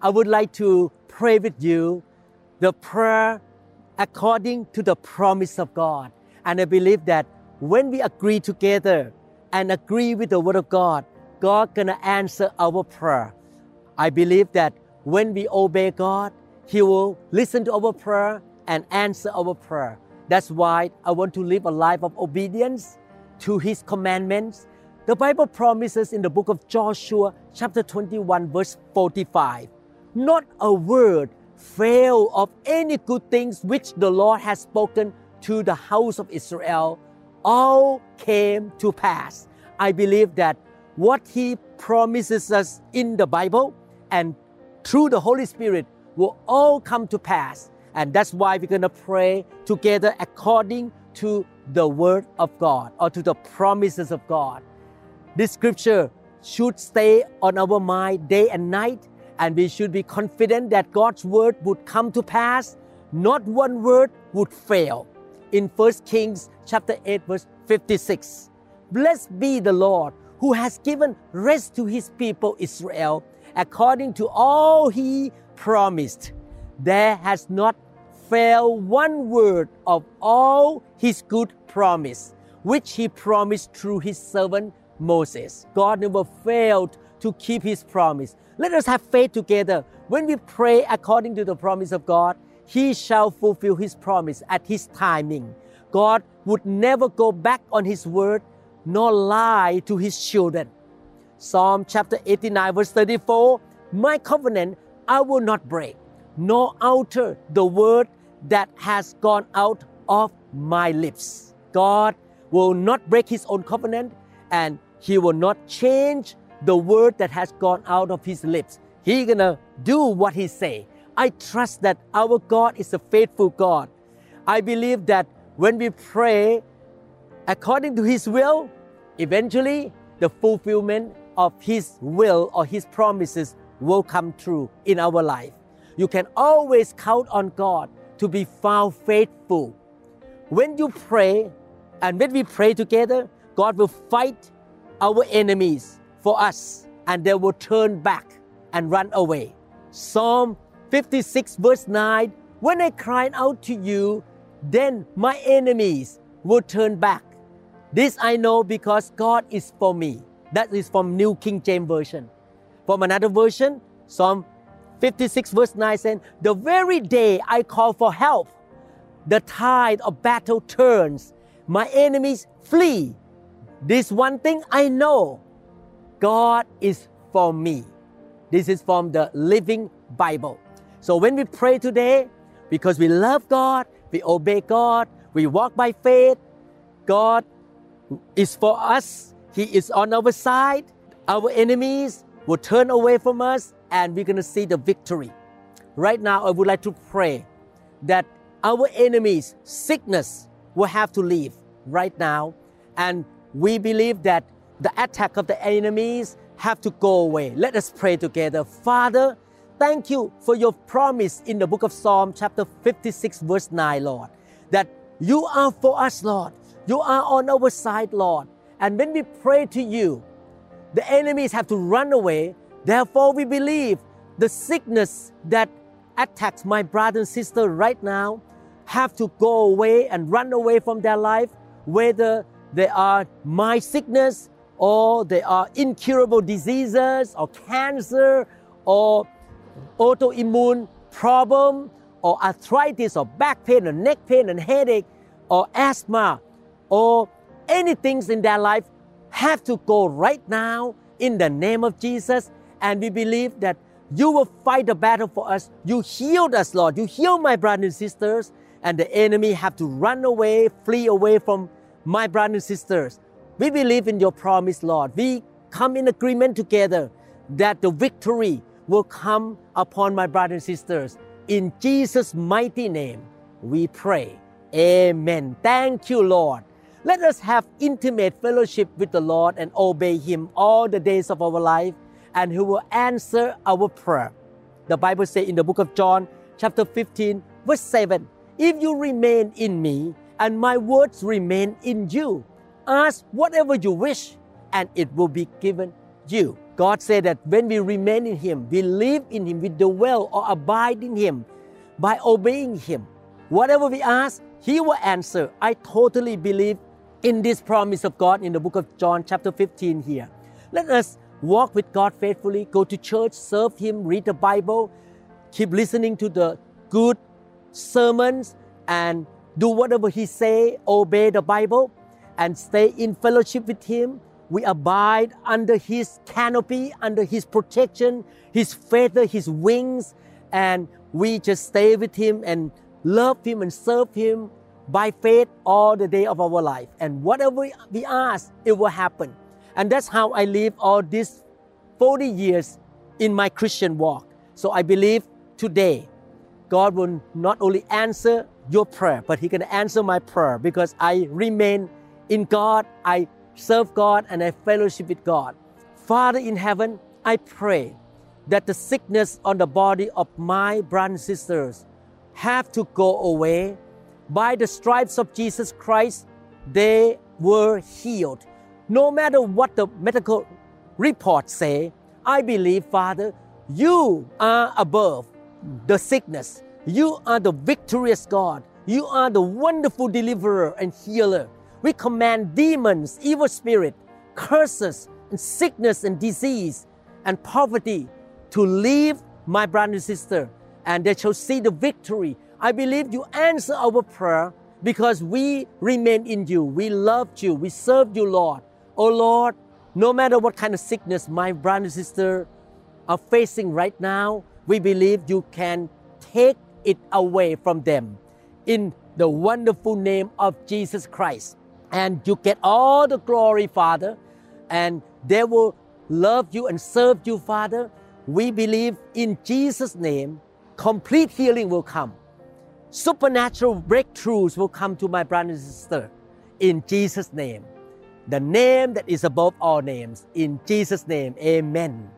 I would like to pray with you the prayer according to the promise of God. And I believe that when we agree together and agree with the word of God, God gonna answer our prayer. I believe that when we obey God, He will listen to our prayer and answer our prayer. That's why I want to live a life of obedience to His commandments. The Bible promises in the book of Joshua, chapter 21, verse 45 not a word fail of any good things which the Lord has spoken to the house of Israel all came to pass. I believe that what He promises us in the Bible and through the Holy Spirit will all come to pass. And that's why we're going to pray together according to the Word of God or to the promises of God. This scripture should stay on our mind day and night, and we should be confident that God's Word would come to pass. Not one word would fail. In 1 Kings chapter 8 verse 56. Blessed be the Lord who has given rest to his people Israel according to all he promised. There has not failed one word of all his good promise, which he promised through his servant Moses. God never failed to keep his promise. Let us have faith together. When we pray according to the promise of God, he shall fulfill his promise at his timing. God would never go back on his word nor lie to his children. Psalm chapter 89, verse 34 My covenant I will not break, nor alter the word that has gone out of my lips. God will not break his own covenant and he will not change the word that has gone out of his lips. He gonna do what he say. I trust that our God is a faithful God. I believe that when we pray according to His will, eventually the fulfillment of His will or His promises will come true in our life. You can always count on God to be found faithful. When you pray and when we pray together, God will fight our enemies for us and they will turn back and run away. Psalm 56 verse 9 When I cried out to you, then my enemies will turn back. This I know because God is for me. That is from New King James Version. From another version, Psalm 56 verse 9 says, The very day I call for help, the tide of battle turns. My enemies flee. This one thing I know God is for me. This is from the Living Bible. So when we pray today, because we love God, we obey God, we walk by faith, God is for us, He is on our side. Our enemies will turn away from us, and we're going to see the victory. Right now, I would like to pray that our enemies, sickness, will have to leave right now. And we believe that the attack of the enemies have to go away. Let us pray together. Father, Thank you for your promise in the book of Psalm, chapter 56, verse 9, Lord, that you are for us, Lord. You are on our side, Lord. And when we pray to you, the enemies have to run away. Therefore, we believe the sickness that attacks my brother and sister right now have to go away and run away from their life, whether they are my sickness or they are incurable diseases or cancer or autoimmune problem or arthritis or back pain or neck pain and headache or asthma or anything in their life have to go right now in the name of Jesus. And we believe that you will fight the battle for us. You healed us, Lord. You heal my brothers and sisters. And the enemy have to run away, flee away from my brothers and sisters. We believe in your promise, Lord. We come in agreement together that the victory will come upon my brothers and sisters. In Jesus' mighty name, we pray. Amen. Thank you, Lord. Let us have intimate fellowship with the Lord and obey Him all the days of our life, and He will answer our prayer. The Bible says in the book of John, chapter 15, verse 7 If you remain in me, and my words remain in you, ask whatever you wish, and it will be given you. God said that when we remain in Him, we live in Him, we dwell or abide in Him by obeying Him. Whatever we ask, He will answer. I totally believe in this promise of God in the book of John, chapter 15 here. Let us walk with God faithfully, go to church, serve Him, read the Bible, keep listening to the good sermons, and do whatever He say, obey the Bible, and stay in fellowship with Him. We abide under His canopy, under His protection, His feather, His wings, and we just stay with Him and love Him and serve Him by faith all the day of our life. And whatever we ask, it will happen. And that's how I live all these 40 years in my Christian walk. So I believe today, God will not only answer your prayer, but He can answer my prayer because I remain in God, I serve God, and I fellowship with God. Father in heaven, I pray that the sickness on the body of my brothers and sisters have to go away by the stripes of Jesus Christ, they were healed. No matter what the medical reports say, I believe, Father, you are above the sickness. You are the victorious God. You are the wonderful deliverer and healer. We command demons, evil spirit, curses, and sickness and disease and poverty to leave my brother and sister, and they shall see the victory I believe you answer our prayer because we remain in you. We loved you. We served you, Lord. Oh Lord, no matter what kind of sickness my brother and sister are facing right now, we believe you can take it away from them in the wonderful name of Jesus Christ. And you get all the glory, Father, and they will love you and serve you, Father. We believe in Jesus' name, complete healing will come supernatural breakthroughs will come to my brother and sister in Jesus' name. The name that is above all names. In Jesus' name, amen.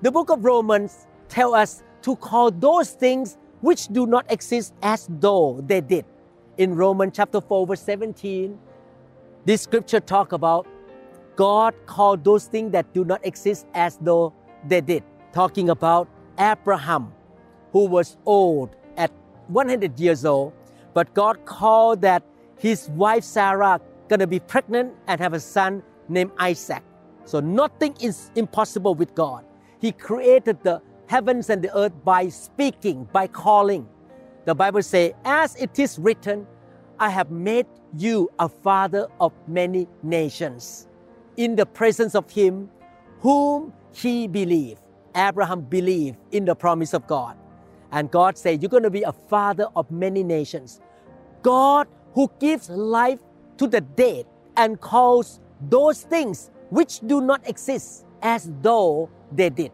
The book of Romans tell us to call those things which do not exist as though they did. In Romans chapter 4, verse 17, this scripture talk about God called those things that do not exist as though they did. Talking about Abraham, who was old at 100 years old, but God called that his wife Sarah gonna be pregnant and have a son named Isaac. So nothing is impossible with God. He created the heavens and the earth by speaking, by calling. The Bible says, as it is written, I have made you a father of many nations. In the presence of him whom he believed. Abraham believed in the promise of God. And God said, You're going to be a father of many nations. God who gives life to the dead and calls those things which do not exist as though they did.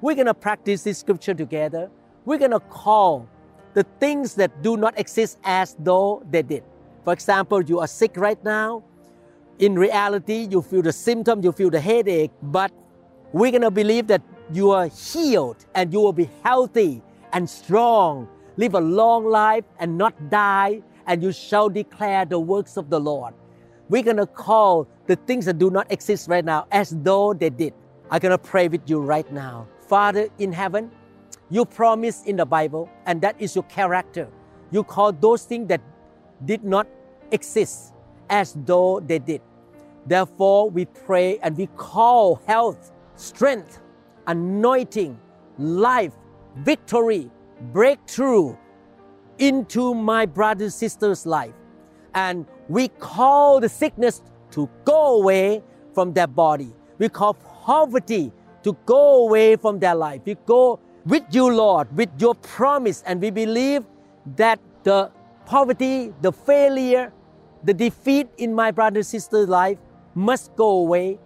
We're going to practice this scripture together. We're going to call the things that do not exist as though they did. For example, you are sick right now. In reality, you feel the symptom, you feel the headache, but we're going to believe that you are healed and you will be healthy and strong. Live a long life and not die, and you shall declare the works of the Lord. We're going to call the things that do not exist right now as though they did. I'm going to pray with you right now. Father in heaven, you promise in the Bible, and that is your character. You call those things that did not exist as though they did. Therefore, we pray and we call health, strength, anointing, life, victory, breakthrough into my brother's sister's life. And we call the sickness to go away from their body. We call poverty to go away from their life. We go with you, Lord, with your promise, and we believe that the poverty, the failure, the defeat in my brother sister's life must go away.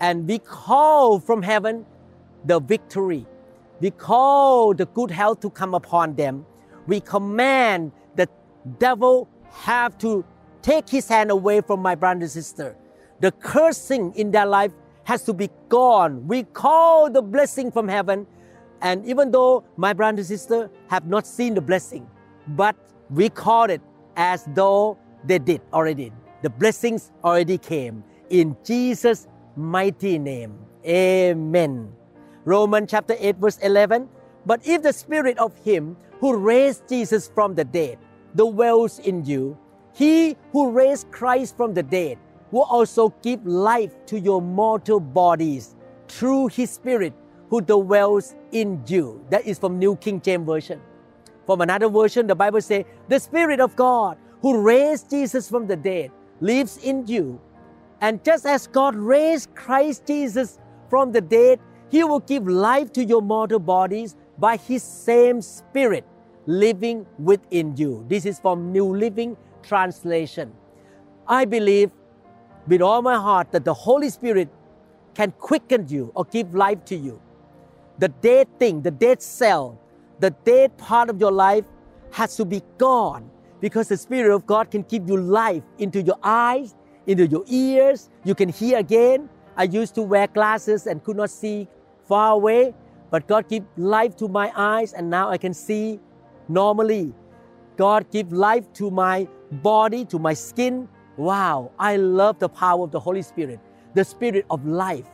And we call from heaven the victory We call the good health to come upon them. We command the devil have to take his hand away from my brother and sister. The cursing in their life has to be gone. We call the blessing from heaven. And even though my brother and sister have not seen the blessing, but we call it as though they did already. The blessings already came in Jesus' mighty name. Amen. Romans chapter 8, verse 11. But if the spirit of him who raised Jesus from the dead dwells in you, he who raised Christ from the dead will also give life to your mortal bodies through his spirit who dwells in you. That is from New King James Version. From another version, the Bible says, The Spirit of God who raised Jesus from the dead lives in you. And just as God raised Christ Jesus from the dead, He will give life to your mortal bodies by His same Spirit living within you. This is from New Living Translation. I believe with all my heart that the Holy Spirit can quicken you or give life to you. The dead thing, the dead cell, the dead part of your life has to be gone because the Spirit of God can give you life into your eyes, into your ears. You can hear again. I used to wear glasses and could not see far away, but God gave life to my eyes and now I can see normally. God give life to my body, to my skin. Wow, I love the power of the Holy Spirit. The Spirit of life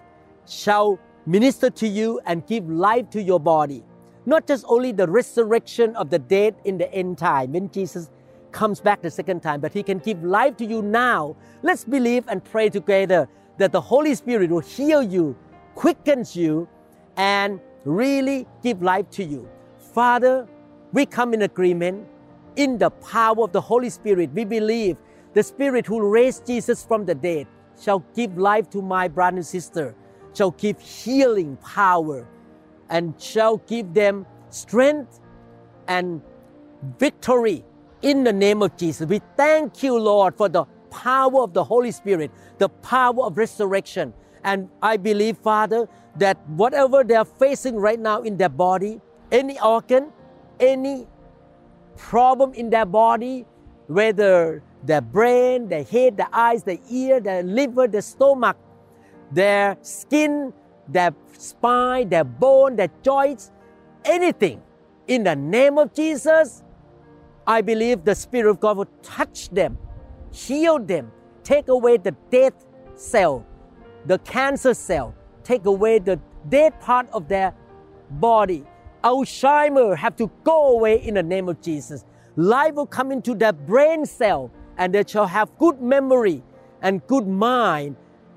shall minister to you and give life to your body. Not just only the resurrection of the dead in the end time when Jesus comes back the second time, but He can give life to you now. Let's believe and pray together that the Holy Spirit will heal you, quickens you, and really give life to you. Father, we come in agreement in the power of the Holy Spirit. We believe the Spirit who raised Jesus from the dead shall give life to my brother and sister, shall give healing power, and shall give them strength and victory in the name of Jesus. We thank you, Lord, for the power of the Holy Spirit, the power of resurrection. And I believe, Father, that whatever they are facing right now in their body, any organ, any problem in their body, whether their brain, their head, their eyes, their ear, their liver, their stomach, their skin, their spine, their bone, their joints, anything. In the name of Jesus, I believe the Spirit of God will touch them, heal them, take away the dead cell, the cancer cell, take away the dead part of their body. Alzheimer have to go away in the name of Jesus. Life will come into their brain cell and they shall have good memory and good mind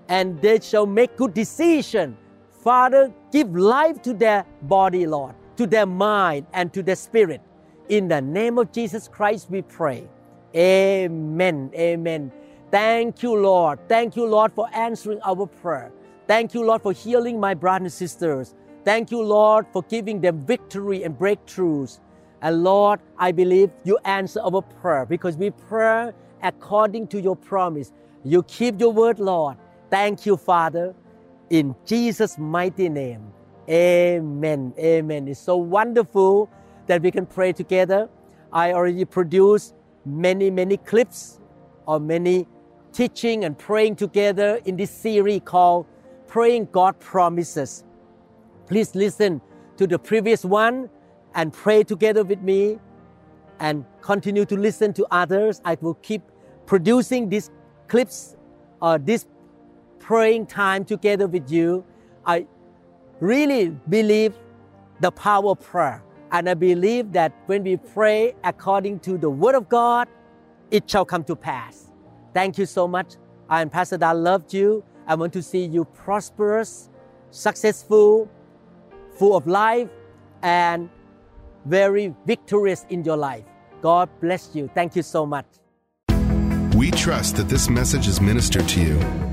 and they shall make good decision. Father, give life to their body, Lord, to their mind and to their spirit. In the name of Jesus Christ, we pray. Amen. Amen. Thank you, Lord. Thank you, Lord, for answering our prayer. Thank you, Lord, for healing my brothers and sisters. Thank you, Lord, for giving them victory and breakthroughs. And Lord, I believe you answer our prayer because we pray according to your promise. You keep your word, Lord. Thank you, Father. In Jesus' mighty name. Amen. Amen. It's so wonderful that we can pray together. I already produced many, many clips or many teaching and praying together in this series called Praying God Promises. Please listen to the previous one and pray together with me and continue to listen to others. I will keep producing these clips or this praying time together with you. I really believe the power of prayer. And I believe that when we pray according to the Word of God, it shall come to pass. Thank you so much. I am Pastor Dan, loved you. I want to see you prosperous, successful, full of life, and very victorious in your life. God bless you. Thank you so much. We trust that this message is ministered to you.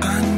I